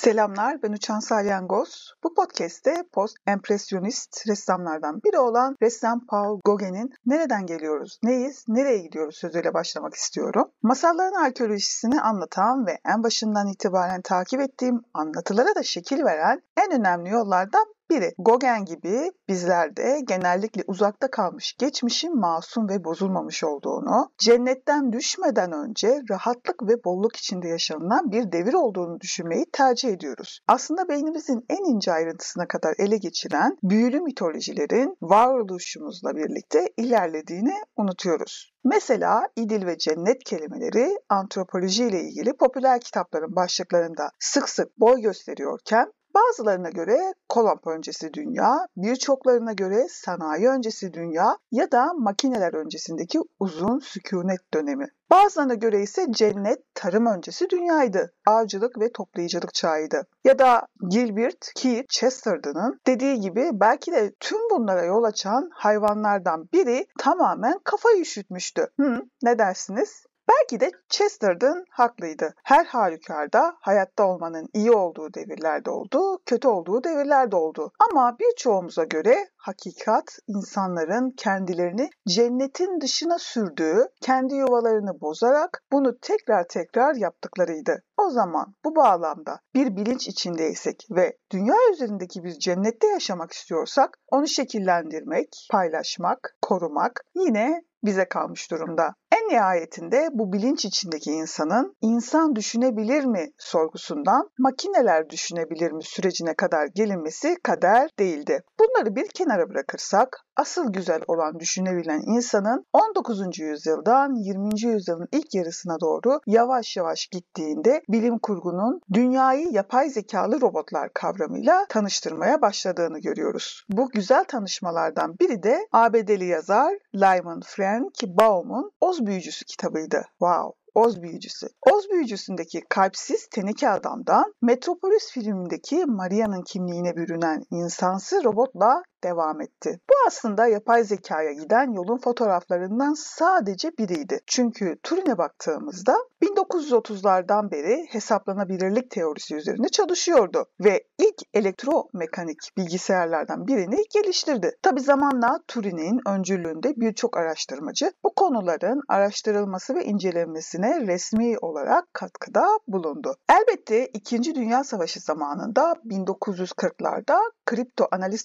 Selamlar, ben Uçan Salyangoz. Bu podcast'te post-empresyonist ressamlardan biri olan ressam Paul Gauguin'in Nereden geliyoruz, neyiz, nereye gidiyoruz sözüyle başlamak istiyorum. Masalların arkeolojisini anlatan ve en başından itibaren takip ettiğim anlatılara da şekil veren en önemli yollardan biri Gauguin gibi bizlerde genellikle uzakta kalmış geçmişin masum ve bozulmamış olduğunu, cennetten düşmeden önce rahatlık ve bolluk içinde yaşanılan bir devir olduğunu düşünmeyi tercih ediyoruz. Aslında beynimizin en ince ayrıntısına kadar ele geçiren büyülü mitolojilerin varoluşumuzla birlikte ilerlediğini unutuyoruz. Mesela İdil ve Cennet kelimeleri antropoloji ile ilgili popüler kitapların başlıklarında sık sık boy gösteriyorken Bazılarına göre Kolomb öncesi dünya, birçoklarına göre sanayi öncesi dünya ya da makineler öncesindeki uzun sükunet dönemi. Bazılarına göre ise cennet tarım öncesi dünyaydı. Avcılık ve toplayıcılık çağıydı. Ya da Gilbert Keith Chesterton'ın dediği gibi belki de tüm bunlara yol açan hayvanlardan biri tamamen kafayı üşütmüştü. Hı, ne dersiniz? Belki de Chesterton haklıydı. Her halükarda hayatta olmanın iyi olduğu devirlerde oldu, kötü olduğu devirlerde oldu. Ama birçoğumuza göre hakikat insanların kendilerini cennetin dışına sürdüğü, kendi yuvalarını bozarak bunu tekrar tekrar yaptıklarıydı. O zaman bu bağlamda bir bilinç içindeysek ve dünya üzerindeki bir cennette yaşamak istiyorsak onu şekillendirmek, paylaşmak, korumak yine bize kalmış durumda. En nihayetinde bu bilinç içindeki insanın insan düşünebilir mi sorgusundan makineler düşünebilir mi sürecine kadar gelinmesi kader değildi. Bunları bir kenara bırakırsak asıl güzel olan düşünebilen insanın 19. yüzyıldan 20. yüzyılın ilk yarısına doğru yavaş yavaş gittiğinde bilim kurgunun dünyayı yapay zekalı robotlar kavramıyla tanıştırmaya başladığını görüyoruz. Bu güzel tanışmalardan biri de ABD'li yazar Lyman Frank Baum'un Oz Büyücüsü kitabıydı. Wow! Oz Büyücüsü. Oz Büyücüsü'ndeki kalpsiz teneke adamdan Metropolis filmindeki Maria'nın kimliğine bürünen insansı robotla devam etti. Bu aslında yapay zekaya giden yolun fotoğraflarından sadece biriydi. Çünkü Turing'e baktığımızda 1930'lardan beri hesaplanabilirlik teorisi üzerine çalışıyordu ve ilk elektromekanik bilgisayarlardan birini geliştirdi. Tabi zamanla Turing'in öncülüğünde birçok araştırmacı bu konuların araştırılması ve incelenmesine resmi olarak katkıda bulundu. Elbette 2. Dünya Savaşı zamanında 1940'larda kripto analiz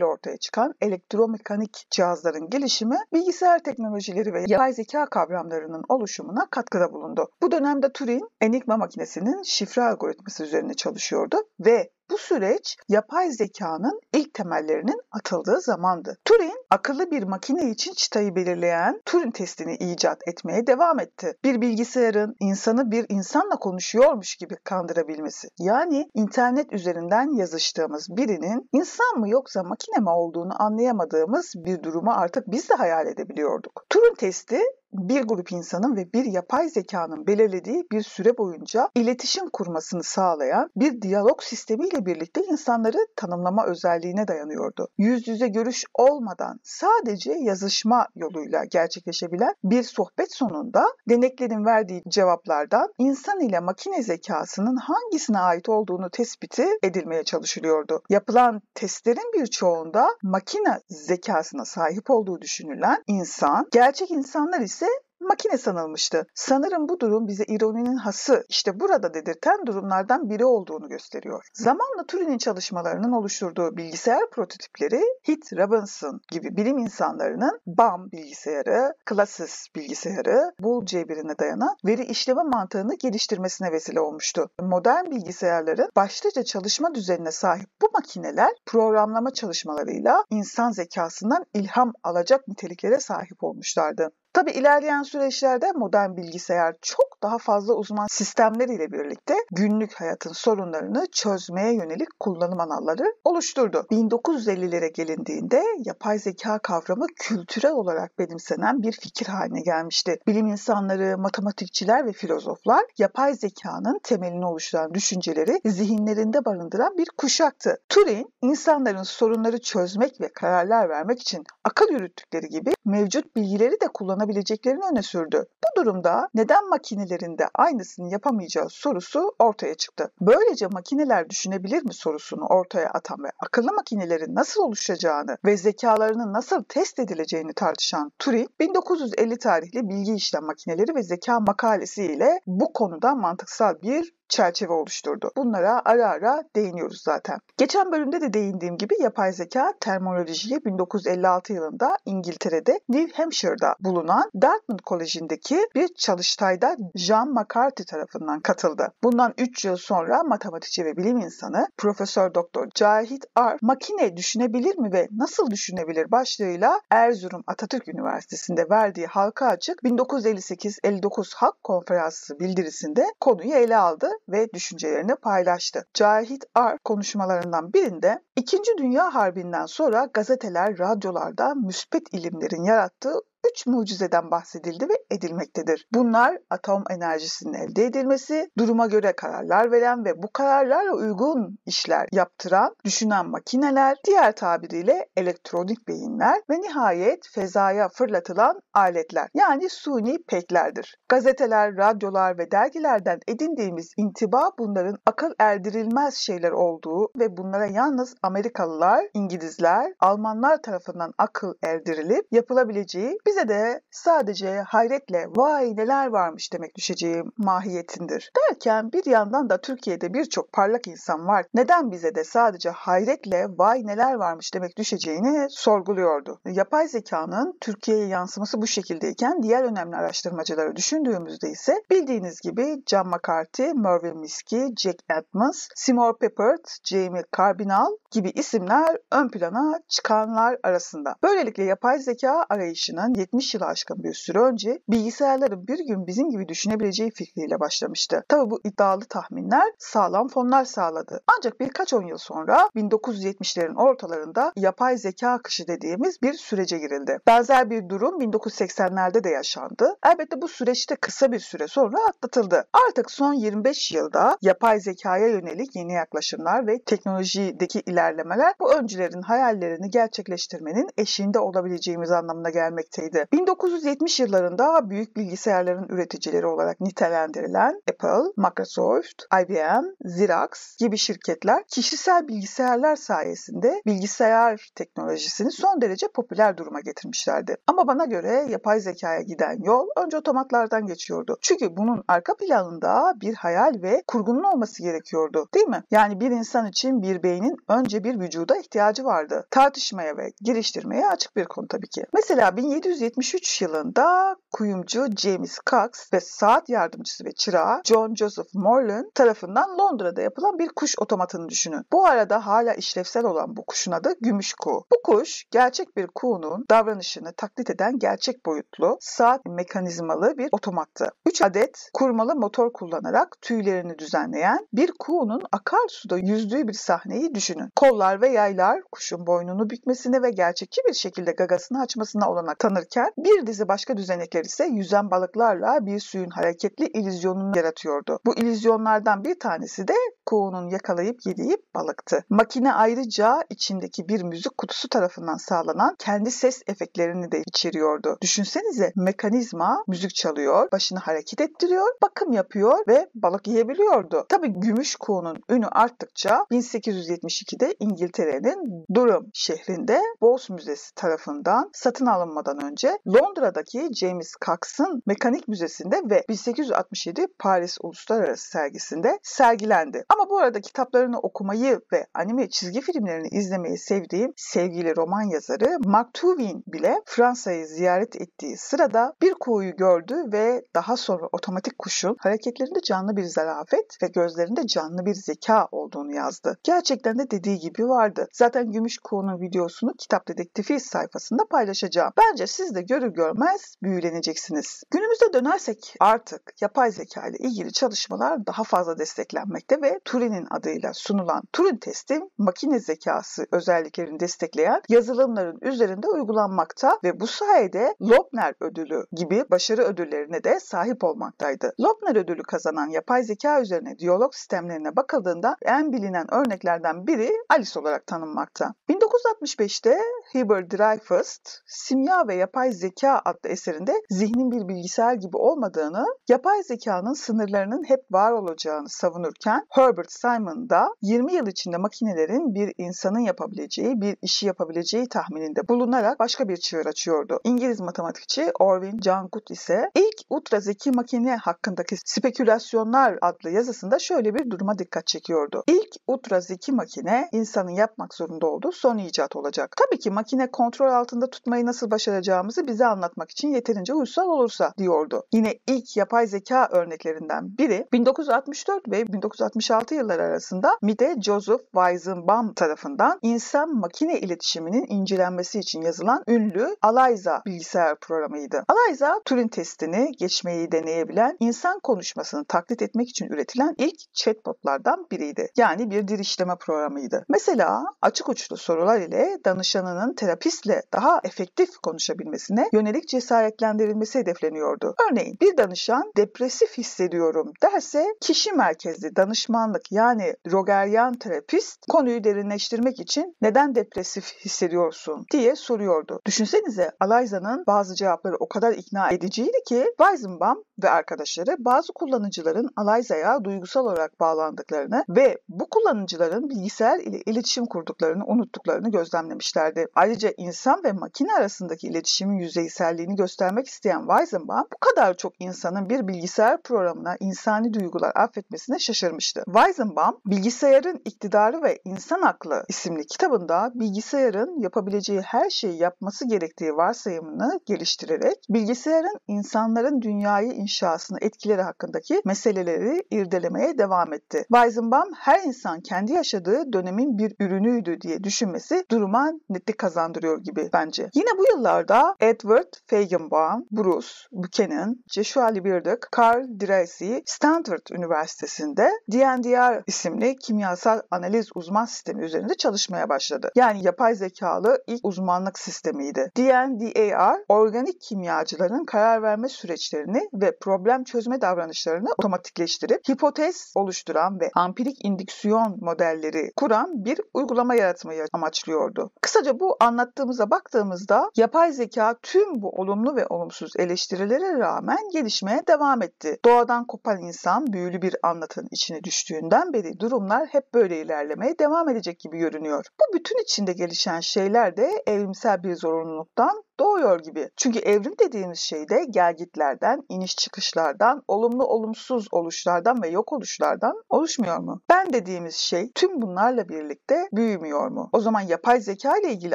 çalışmalarıyla ortaya çıkan elektromekanik cihazların gelişimi bilgisayar teknolojileri ve yapay zeka kavramlarının oluşumuna katkıda bulundu. Bu dönemde Turing Enigma makinesinin şifre algoritması üzerine çalışıyordu ve bu süreç yapay zekanın ilk temellerinin atıldığı zamandı. Turing akıllı bir makine için çıtayı belirleyen Turing testini icat etmeye devam etti. Bir bilgisayarın insanı bir insanla konuşuyormuş gibi kandırabilmesi. Yani internet üzerinden yazıştığımız birinin insan mı yoksa makine mi olduğunu anlayamadığımız bir durumu artık biz de hayal edebiliyorduk. Turing testi bir grup insanın ve bir yapay zekanın belirlediği bir süre boyunca iletişim kurmasını sağlayan bir diyalog sistemiyle birlikte insanları tanımlama özelliğine dayanıyordu. Yüz yüze görüş olmadan sadece yazışma yoluyla gerçekleşebilen bir sohbet sonunda deneklerin verdiği cevaplardan insan ile makine zekasının hangisine ait olduğunu tespiti edilmeye çalışılıyordu. Yapılan testlerin birçoğunda makine zekasına sahip olduğu düşünülen insan, gerçek insanlar ise makine sanılmıştı. Sanırım bu durum bize ironinin hası işte burada dedirten durumlardan biri olduğunu gösteriyor. Zamanla Turing'in çalışmalarının oluşturduğu bilgisayar prototipleri Hit Robinson gibi bilim insanlarının BAM bilgisayarı, Classes bilgisayarı, Boole cebirine dayanan veri işleme mantığını geliştirmesine vesile olmuştu. Modern bilgisayarların başlıca çalışma düzenine sahip bu makineler programlama çalışmalarıyla insan zekasından ilham alacak niteliklere sahip olmuşlardı. Tabi ilerleyen süreçlerde modern bilgisayar çok daha fazla uzman sistemleriyle birlikte günlük hayatın sorunlarını çözmeye yönelik kullanım alanları oluşturdu. 1950'lere gelindiğinde yapay zeka kavramı kültürel olarak benimsenen bir fikir haline gelmişti. Bilim insanları, matematikçiler ve filozoflar yapay zekanın temelini oluşturan düşünceleri zihinlerinde barındıran bir kuşaktı. Turing, insanların sorunları çözmek ve kararlar vermek için akıl yürüttükleri gibi mevcut bilgileri de kullanabileceklerini öne sürdü. Bu durumda neden makinelerin de aynısını yapamayacağı sorusu ortaya çıktı. Böylece makineler düşünebilir mi sorusunu ortaya atan ve akıllı makinelerin nasıl oluşacağını ve zekalarının nasıl test edileceğini tartışan Turing, 1950 tarihli bilgi işlem makineleri ve zeka makalesiyle bu konuda mantıksal bir çerçeve oluşturdu. Bunlara ara ara değiniyoruz zaten. Geçen bölümde de değindiğim gibi yapay zeka terminolojiye 1956 yılında İngiltere'de New Hampshire'da bulunan Dartmouth Koleji'ndeki bir çalıştayda John McCarthy tarafından katıldı. Bundan 3 yıl sonra matematikçi ve bilim insanı Profesör Doktor Cahit Ar makine düşünebilir mi ve nasıl düşünebilir başlığıyla Erzurum Atatürk Üniversitesi'nde verdiği halka açık 1958-59 Halk Konferansı bildirisinde konuyu ele aldı ve düşüncelerini paylaştı. Cahit Ar konuşmalarından birinde İkinci Dünya Harbi'nden sonra gazeteler, radyolarda müspet ilimlerin yarattığı üç mucizeden bahsedildi ve edilmektedir. Bunlar atom enerjisinin elde edilmesi, duruma göre kararlar veren ve bu kararlarla uygun işler yaptıran düşünen makineler, diğer tabiriyle elektronik beyinler ve nihayet fezaya fırlatılan aletler yani suni peklerdir. Gazeteler, radyolar ve dergilerden edindiğimiz intiba bunların akıl erdirilmez şeyler olduğu ve bunlara yalnız Amerikalılar, İngilizler, Almanlar tarafından akıl erdirilip yapılabileceği bize de sadece hayretle vay neler varmış demek düşeceği mahiyetindir. Derken bir yandan da Türkiye'de birçok parlak insan var. Neden bize de sadece hayretle vay neler varmış demek düşeceğini sorguluyordu. Yapay zekanın Türkiye'ye yansıması bu şekildeyken diğer önemli araştırmacıları düşündüğümüzde ise bildiğiniz gibi John McCarthy, Mervyn Minsky, Jack Edmonds, Seymour Papert, Jamie Carbinal gibi isimler ön plana çıkanlar arasında. Böylelikle yapay zeka arayışının 70 yılı aşkın bir süre önce bilgisayarların bir gün bizim gibi düşünebileceği fikriyle başlamıştı. Tabi bu iddialı tahminler sağlam fonlar sağladı. Ancak birkaç on yıl sonra 1970'lerin ortalarında yapay zeka akışı dediğimiz bir sürece girildi. Benzer bir durum 1980'lerde de yaşandı. Elbette bu süreçte kısa bir süre sonra atlatıldı. Artık son 25 yılda yapay zekaya yönelik yeni yaklaşımlar ve teknolojideki ilerlemeler bu öncülerin hayallerini gerçekleştirmenin eşiğinde olabileceğimiz anlamına gelmekteydi. 1970 yıllarında büyük bilgisayarların üreticileri olarak nitelendirilen Apple, Microsoft, IBM, Xerox gibi şirketler kişisel bilgisayarlar sayesinde bilgisayar teknolojisini son derece popüler duruma getirmişlerdi. Ama bana göre yapay zekaya giden yol önce otomatlardan geçiyordu. Çünkü bunun arka planında bir hayal ve kurgunun olması gerekiyordu. Değil mi? Yani bir insan için bir beynin önce bir vücuda ihtiyacı vardı. Tartışmaya ve geliştirmeye açık bir konu tabii ki. Mesela 1773 yılında kuyumcu James Cox ve saat yardımcısı ve çırağı John Joseph Morland tarafından Londra'da yapılan bir kuş otomatını düşünün. Bu arada hala işlevsel olan bu kuşun adı gümüş kuğu. Bu kuş gerçek bir kuğunun davranışını taklit eden gerçek boyutlu saat mekanizmalı bir otomattı. 3 adet kurmalı motor kullanarak tüylerini düzenleyen bir kuğunun akarsuda yüzdüğü bir sahneyi düşünün. Kollar ve yaylar kuşun boynunu bükmesine ve gerçekçi bir şekilde gagasını açmasına olanak tanırken bir dizi başka düzenekler ise yüzen balıklarla bir suyun hareketli illüzyonunu yaratıyordu. Bu illüzyonlardan bir tanesi de kuğunun yakalayıp yediği balıktı. Makine ayrıca içindeki bir müzik kutusu tarafından sağlanan kendi ses efektlerini de içeriyordu. Düşünsenize mekanizma müzik çalıyor, başını hareket ettiriyor, bakım yapıyor ve balık yiyebiliyordu. Tabi gümüş kuğunun ünü arttıkça 1872'de İngiltere'nin Durham şehrinde Bose Müzesi tarafından satın alınmadan önce Londra'daki James Cox'ın Mekanik Müzesi'nde ve 1867 Paris Uluslararası Sergisi'nde sergilendi. Ama bu arada kitaplarını okumayı ve anime çizgi filmlerini izlemeyi sevdiğim sevgili roman yazarı Mark Twain bile Fransa'yı ziyaret ettiği sırada bir kuğuyu gördü ve daha sonra otomatik kuşun hareketlerinde canlı bir zarafet ve gözlerinde canlı bir zeka olduğunu yazdı. Gerçekten de dediği gibi vardı. Zaten Gümüş Kuğu'nun videosunu Kitap Dedektifi sayfasında paylaşacağım. Bence siz de görür görmez büyüleneceksiniz. Günümüzde dönersek artık yapay zeka ile ilgili çalışmalar daha fazla desteklenmekte ve Turing'in adıyla sunulan Turing testi makine zekası özelliklerini destekleyen yazılımların üzerinde uygulanmakta ve bu sayede Loebner ödülü gibi başarı ödüllerine de sahip olmaktaydı. Loebner ödülü kazanan yapay zeka üzerine diyalog sistemlerine bakıldığında en bilinen örneklerden biri Alice olarak tanınmakta. 1965'te Heber Dreyfus, Simya ve Yapay Zeka adlı eserinde zihnin bir bilgisayar gibi olmadığını, yapay zekanın sınırlarının hep var olacağını savunurken Herbert Simon da 20 yıl içinde makinelerin bir insanın yapabileceği, bir işi yapabileceği tahmininde bulunarak başka bir çığır açıyordu. İngiliz matematikçi Orwin John ise ilk ultra zeki makine hakkındaki spekülasyonlar adlı yazısında şöyle bir duruma dikkat çekiyordu. İlk ultra zeki makine insanın yapmak zorunda olduğu son icat olacak. Tabii ki makine kontrol altında tutmayı nasıl başaracağımızı bize anlatmak için yeterince uysal olursa diyordu. Yine ilk yapay zeka örneklerinden biri 1964 ve 1966 yılları arasında MIT'e Joseph Weizenbaum tarafından insan makine iletişiminin incelenmesi için yazılan ünlü ALIZA bilgisayar programıydı. ALIZA Turing testini geçmeyi deneyebilen insan konuşmasını taklit etmek için üretilen ilk chatbotlardan biriydi. Yani bir dil programıydı. Mesela açık uçlu sorular ile danışanının terapistle daha efektif konuşabilmesine yönelik cesaretlendirilmesi hedefleniyordu. Örneğin bir danışan depresif hissediyorum derse kişi merkezli danışmanlık yani Rogerian terapist konuyu derinleştirmek için neden depresif hissediyorsun diye soruyordu. Düşünsenize Alayza'nın bazı cevapları o kadar ikna ediciydi ki Weizenbaum ve arkadaşları bazı kullanıcıların Alayza'ya duygusal olarak bağlandıklarını ve bu kullanıcıların bilgisayar ile iletişim kurduklarını unuttuklarını gözlemlemişlerdi. Ayrıca insan ve makine arasındaki iletişimin yüzeyselliğini göstermek isteyen Weizenbaum bu kadar çok insanın bir bilgisayar programına insani duygular affetmesine şaşırmıştı. Weizenbaum, Bilgisayarın İktidarı ve İnsan Aklı isimli kitabında bilgisayarın yapabileceği her şeyi yapması gerektiği varsayımını geliştirerek bilgisayarın insanların dünyayı inşasını etkileri hakkındaki meseleleri irdelemeye devam etti. Weizenbaum her insan kendi yaşadığı dönemin bir ürünüydü diye düşünmesi duruma netlik kazandırıyor gibi bence. Yine bu yıllarda Edward Feigenbaum, Bruce Buchanan, Joshua Lieberdach, Carl Drisey Stanford Üniversitesi'nde DNDR isimli kimyasal analiz uzman sistemi üzerinde çalışmaya başladı. Yani yapay zekalı ilk uzmanlık sistemiydi. DNDAR, organik kimyacıların karar verme süreçlerini ve problem çözme davranışlarını otomatikleştirip hipotez oluşturan ve ampirik indüksiyon modelleri kuran bir uygulama yaratmayı amaçlıyordu. Kısaca bu anlattığımıza baktığımızda yapay zeka tüm bu olumlu ve olumsuz eleştirilere rağmen gelişmeye devam etti. Doğadan kopan insan büyülü bir anlatının içine düştüğünden beri durumlar hep böyle ilerlemeye devam edecek gibi görünüyor. Bu bütün içinde gelişen şeyler de evrimsel bir zorunluluktan doğuyor gibi. Çünkü evrim dediğimiz şey de gelgitlerden, iniş çıkışlardan, olumlu olumsuz oluşlardan ve yok oluşlardan oluşmuyor mu? Ben dediğimiz şey tüm bunlarla birlikte büyümüyor mu? O zaman yapay zeka ile ilgili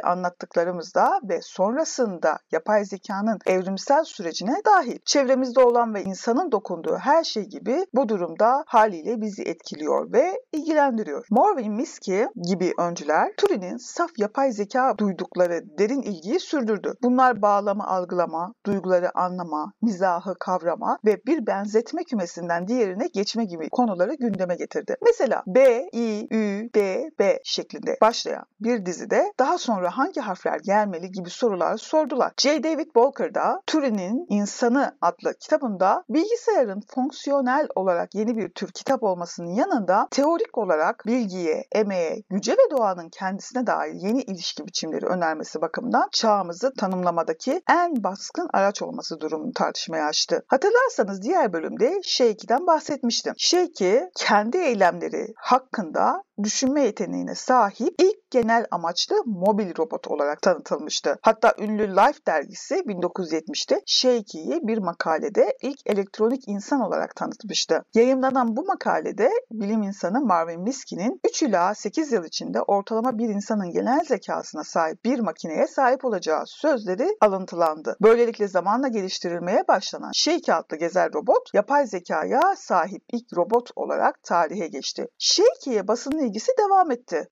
anlattıklarımız da ve sonrasında yapay zekanın evrimsel sürecine dahil. Çevremizde olan ve insanın dokunduğu her şey gibi bu durumda haliyle bizi etkiliyor ve ilgilendiriyor. Moore ve Minsky gibi öncüler Turing'in saf yapay zeka duydukları derin ilgiyi sürdürdü. Bunun Bunlar bağlama algılama, duyguları anlama, mizahı kavrama ve bir benzetme kümesinden diğerine geçme gibi konuları gündeme getirdi. Mesela B, I, Ü, D, B şeklinde başlayan bir dizide daha sonra hangi harfler gelmeli gibi sorular sordular. J. David Walker da Turing'in İnsanı adlı kitabında bilgisayarın fonksiyonel olarak yeni bir tür kitap olmasının yanında teorik olarak bilgiye, emeğe, güce ve doğanın kendisine dair yeni ilişki biçimleri önermesi bakımından çağımızı tanımlamaktadır tanımlamadaki en baskın araç olması durumunu tartışmaya açtı. Hatırlarsanız diğer bölümde Shaky'den bahsetmiştim. Shaky kendi eylemleri hakkında düşünme yeteneğine sahip ilk genel amaçlı mobil robot olarak tanıtılmıştı. Hatta ünlü Life dergisi 1970'te Shaky'yi bir makalede ilk elektronik insan olarak tanıtmıştı. Yayınlanan bu makalede bilim insanı Marvin Minsky'nin 3 ila 8 yıl içinde ortalama bir insanın genel zekasına sahip bir makineye sahip olacağı sözleri alıntılandı. Böylelikle zamanla geliştirilmeye başlanan Shaky adlı gezer robot yapay zekaya sahip ilk robot olarak tarihe geçti. Shaky'ye basının ilgisi devam etti.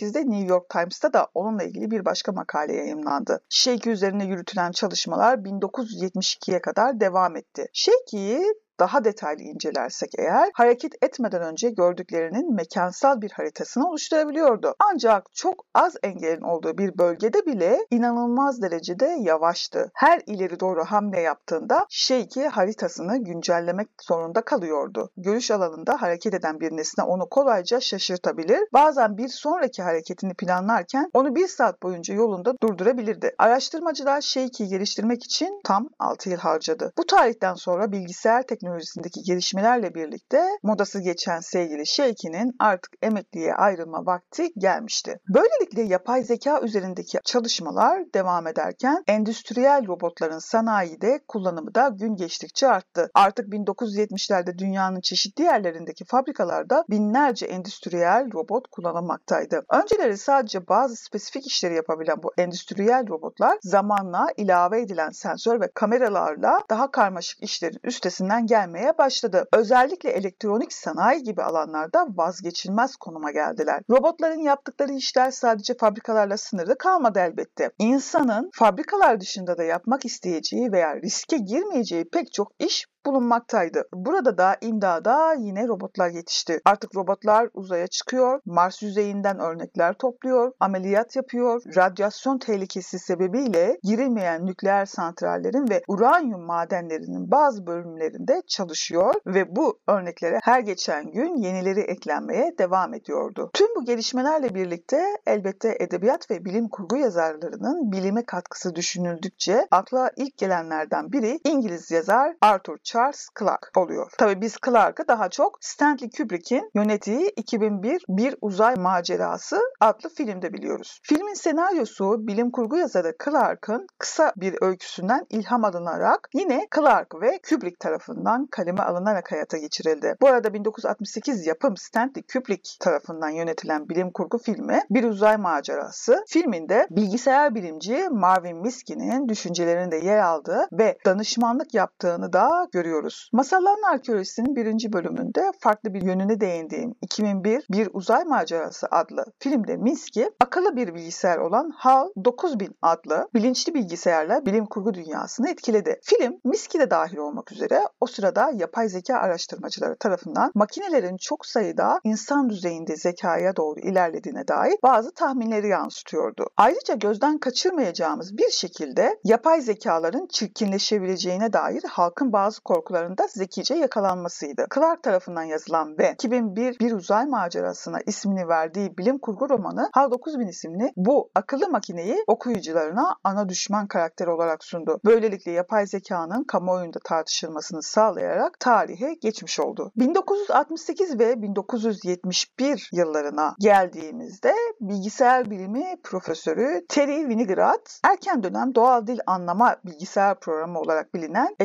1968'de New York Times'ta da onunla ilgili bir başka makale yayımlandı. Shaky üzerine yürütülen çalışmalar 1972'ye kadar devam etti. Shaky'yi daha detaylı incelersek eğer hareket etmeden önce gördüklerinin mekansal bir haritasını oluşturabiliyordu. Ancak çok az engelin olduğu bir bölgede bile inanılmaz derecede yavaştı. Her ileri doğru hamle yaptığında Sheik'i haritasını güncellemek zorunda kalıyordu. Görüş alanında hareket eden bir nesne onu kolayca şaşırtabilir. Bazen bir sonraki hareketini planlarken onu bir saat boyunca yolunda durdurabilirdi. Araştırmacılar Sheik'i geliştirmek için tam 6 yıl harcadı. Bu tarihten sonra bilgisayar teknolojisindeki gelişmelerle birlikte modası geçen sevgili Sheik'inin artık emekliye ayrılma vakti gelmişti. Böylelikle yapay zeka üzerindeki çalışmalar devam ederken endüstriyel robotların sanayide kullanımı da gün geçtikçe arttı. Artık 1970'lerde dünyanın çeşitli yerlerindeki fabrikalarda binlerce endüstriyel robot kullanılmaktaydı. Önceleri sadece bazı spesifik işleri yapabilen bu endüstriyel robotlar zamanla ilave edilen sensör ve kameralarla daha karmaşık işlerin üstesinden gelmeye başladı. Özellikle elektronik sanayi gibi alanlarda vazgeçilmez konuma geldiler. Robotların yaptıkları işler sadece fabrikalarla sınırlı kalmadı elbette. İnsanın fabrikalar dışında da yapmak isteyeceği veya riske girmeyeceği pek çok iş bulunmaktaydı. Burada da imdada yine robotlar yetişti. Artık robotlar uzaya çıkıyor, Mars yüzeyinden örnekler topluyor, ameliyat yapıyor, radyasyon tehlikesi sebebiyle girilmeyen nükleer santrallerin ve uranyum madenlerinin bazı bölümlerinde çalışıyor ve bu örneklere her geçen gün yenileri eklenmeye devam ediyordu. Tüm bu gelişmelerle birlikte elbette edebiyat ve bilim kurgu yazarlarının bilime katkısı düşünüldükçe akla ilk gelenlerden biri İngiliz yazar Arthur Charles Clarke oluyor. Tabi biz Clarke'ı daha çok Stanley Kubrick'in yönettiği 2001 Bir Uzay Macerası adlı filmde biliyoruz. Filmin senaryosu bilim kurgu yazarı Clarke'ın kısa bir öyküsünden ilham alınarak yine Clarke ve Kubrick tarafından kaleme alınarak hayata geçirildi. Bu arada 1968 yapım Stanley Kubrick tarafından yönetilen bilim kurgu filmi Bir Uzay Macerası filminde bilgisayar bilimci Marvin Minsky'nin düşüncelerinde yer aldığı ve danışmanlık yaptığını da görüyoruz görüyoruz. Masalların Arkeolojisi'nin birinci bölümünde farklı bir yönüne değindiğim 2001 Bir Uzay Macerası adlı filmde Minsky akıllı bir bilgisayar olan HAL 9000 adlı bilinçli bilgisayarla bilim kurgu dünyasını etkiledi. Film Minsky de dahil olmak üzere o sırada yapay zeka araştırmacıları tarafından makinelerin çok sayıda insan düzeyinde zekaya doğru ilerlediğine dair bazı tahminleri yansıtıyordu. Ayrıca gözden kaçırmayacağımız bir şekilde yapay zekaların çirkinleşebileceğine dair halkın bazı korkularında zekice yakalanmasıydı. Clark tarafından yazılan ve 2001 Bir Uzay Macerasına ismini verdiği bilim kurgu romanı HAL 9000 isimli bu akıllı makineyi okuyucularına ana düşman karakter olarak sundu. Böylelikle yapay zekanın kamuoyunda tartışılmasını sağlayarak tarihe geçmiş oldu. 1968 ve 1971 yıllarına geldiğimizde bilgisayar bilimi profesörü Terry Winograd erken dönem doğal dil anlama bilgisayar programı olarak bilinen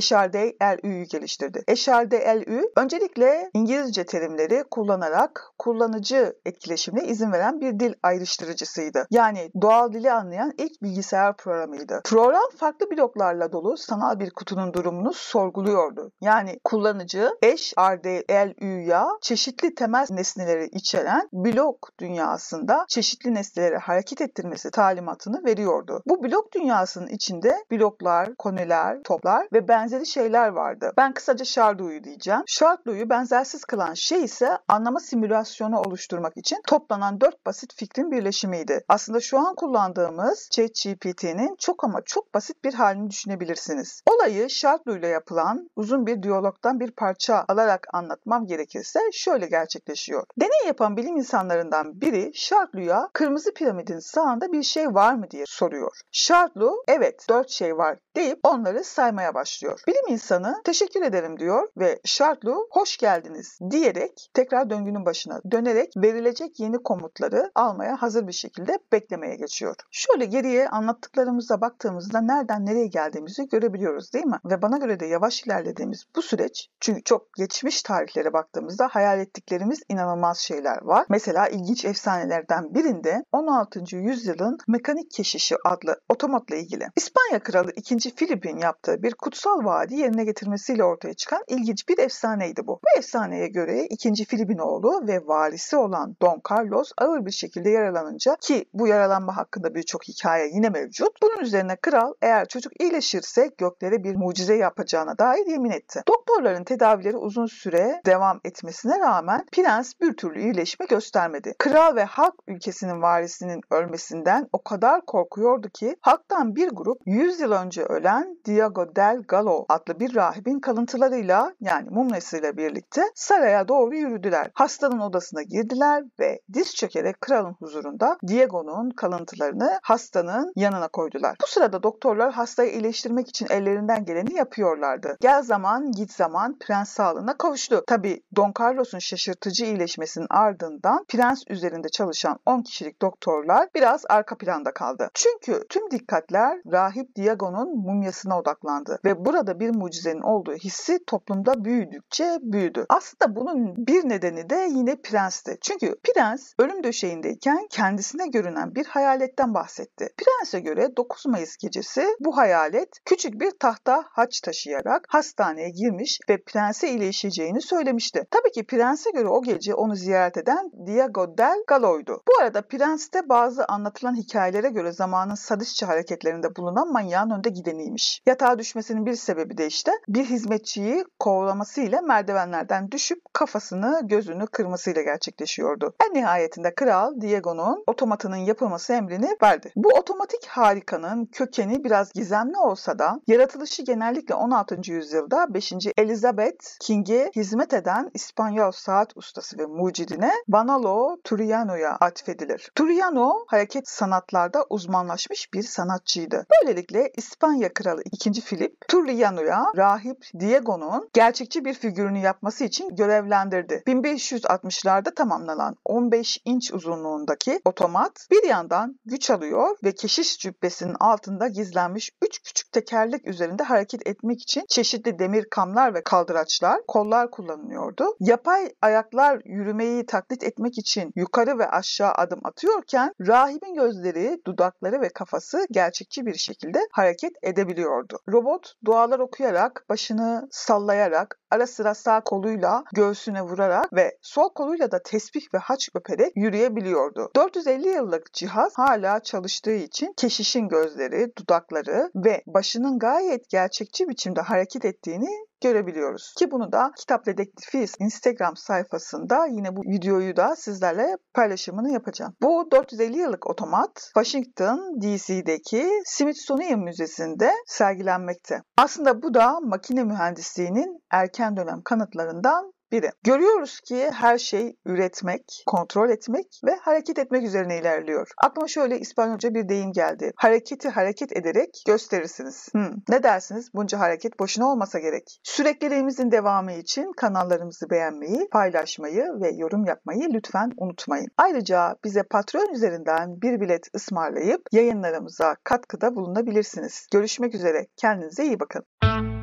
HRDLÜ'yü geliştirdi. HRDLÜ öncelikle İngilizce terimleri kullanarak kullanıcı etkileşimine izin veren bir dil ayrıştırıcısıydı. Yani doğal dili anlayan ilk bilgisayar programıydı. Program farklı bloklarla dolu sanal bir kutunun durumunu sorguluyordu. Yani kullanıcı HRDLÜ'ya çeşitli temel nesneleri içeren blok dünyasında çeşitli nesneleri hareket ettirmesi talimatını veriyordu. Bu blok dünyasının içinde bloklar, koneler, toplar ve benzeri şeyler vardı. Ben kısaca Shardou'yu diyeceğim. Shardou'yu benzersiz kılan şey ise anlama simülasyonu oluşturmak için toplanan dört basit fikrin birleşimiydi. Aslında şu an kullandığımız ChatGPT'nin çok ama çok basit bir halini düşünebilirsiniz. Olayı ile yapılan uzun bir diyalogdan bir parça alarak anlatmam gerekirse şöyle gerçekleşiyor. Deney yapan bilim insanlarından biri Shardou'ya kırmızı piramidin sağında bir şey var mı diye soruyor. Shardou evet dört şey var deyip onları saymaya başlıyor. Bilim insanı teşekkür ederim diyor ve Şartlu hoş geldiniz diyerek tekrar döngünün başına dönerek verilecek yeni komutları almaya hazır bir şekilde beklemeye geçiyor. Şöyle geriye anlattıklarımıza baktığımızda nereden nereye geldiğimizi görebiliyoruz değil mi? Ve bana göre de yavaş ilerlediğimiz bu süreç çünkü çok geçmiş tarihlere baktığımızda hayal ettiklerimiz inanılmaz şeyler var. Mesela ilginç efsanelerden birinde 16. yüzyılın mekanik keşişi adlı otomatla ilgili İspanya kralı 2. Filip'in yaptığı bir kutsal vaadi yerine getirmesi araştırmasıyla ortaya çıkan ilginç bir efsaneydi bu. Bu efsaneye göre 2. Filip'in oğlu ve varisi olan Don Carlos ağır bir şekilde yaralanınca ki bu yaralanma hakkında birçok hikaye yine mevcut. Bunun üzerine kral eğer çocuk iyileşirse göklere bir mucize yapacağına dair yemin etti. Doktorların tedavileri uzun süre devam etmesine rağmen prens bir türlü iyileşme göstermedi. Kral ve halk ülkesinin varisinin ölmesinden o kadar korkuyordu ki halktan bir grup 100 yıl önce ölen Diego del Gallo adlı bir rahibin kalıntılarıyla yani mumyasıyla birlikte saraya doğru yürüdüler. Hastanın odasına girdiler ve diz çökerek kralın huzurunda Diego'nun kalıntılarını hastanın yanına koydular. Bu sırada doktorlar hastayı iyileştirmek için ellerinden geleni yapıyorlardı. Gel zaman git zaman prens sağlığına kavuştu. Tabi Don Carlos'un şaşırtıcı iyileşmesinin ardından prens üzerinde çalışan 10 kişilik doktorlar biraz arka planda kaldı. Çünkü tüm dikkatler rahip Diego'nun mumyasına odaklandı ve burada bir mucizenin olduğu hissi toplumda büyüdükçe büyüdü. Aslında bunun bir nedeni de yine prensti. Çünkü prens ölüm döşeğindeyken kendisine görünen bir hayaletten bahsetti. Prense göre 9 Mayıs gecesi bu hayalet küçük bir tahta haç taşıyarak hastaneye girmiş ve prense iyileşeceğini söylemişti. Tabii ki prense göre o gece onu ziyaret eden Diego del Gallo'ydu. Bu arada prens de bazı anlatılan hikayelere göre zamanın sadistçe hareketlerinde bulunan manyağın önde gideniymiş. Yatağa düşmesinin bir sebebi de işte bir hizmetçiyi kovalamasıyla merdivenlerden düşüp kafasını gözünü kırmasıyla gerçekleşiyordu. En nihayetinde kral Diego'nun otomatının yapılması emrini verdi. Bu otomatik harikanın kökeni biraz gizemli olsa da yaratılışı genellikle 16. yüzyılda 5. Elizabeth King'e hizmet eden İspanyol saat ustası ve mucidine Vanalo Turiano'ya atfedilir. Turiano hareket sanatlarda uzmanlaşmış bir sanatçıydı. Böylelikle İspanya kralı 2. Philip Turiano'ya rahip Diego'nun gerçekçi bir figürünü yapması için görevlendirdi. 1560'larda tamamlanan 15 inç uzunluğundaki otomat bir yandan güç alıyor ve keşiş cübbesinin altında gizlenmiş 3 küçük tekerlek üzerinde hareket etmek için çeşitli demir kamlar ve kaldıraçlar, kollar kullanılıyordu. Yapay ayaklar yürümeyi taklit etmek için yukarı ve aşağı adım atıyorken rahibin gözleri, dudakları ve kafası gerçekçi bir şekilde hareket edebiliyordu. Robot dualar okuyarak, başını sallayarak, ara sıra sağ koluyla göğsüne vurarak ve sol koluyla da tesbih ve haç öperek yürüyebiliyordu. 450 yıllık cihaz hala çalıştığı için keşişin gözleri, dudakları ve başının gayet gerçekçi biçimde hareket ettiğini görebiliyoruz. Ki bunu da Kitap Dedektifi Instagram sayfasında yine bu videoyu da sizlerle paylaşımını yapacağım. Bu 450 yıllık otomat Washington DC'deki Smithsonian Müzesi'nde sergilenmekte. Aslında bu da makine mühendisliğinin erken dönem kanıtlarından biri. Görüyoruz ki her şey üretmek, kontrol etmek ve hareket etmek üzerine ilerliyor. Aklıma şöyle İspanyolca bir deyim geldi. Hareketi hareket ederek gösterirsiniz. Hmm, ne dersiniz? Bunca hareket boşuna olmasa gerek. Sürekliliğimizin devamı için kanallarımızı beğenmeyi, paylaşmayı ve yorum yapmayı lütfen unutmayın. Ayrıca bize Patreon üzerinden bir bilet ısmarlayıp yayınlarımıza katkıda bulunabilirsiniz. Görüşmek üzere. Kendinize iyi bakın.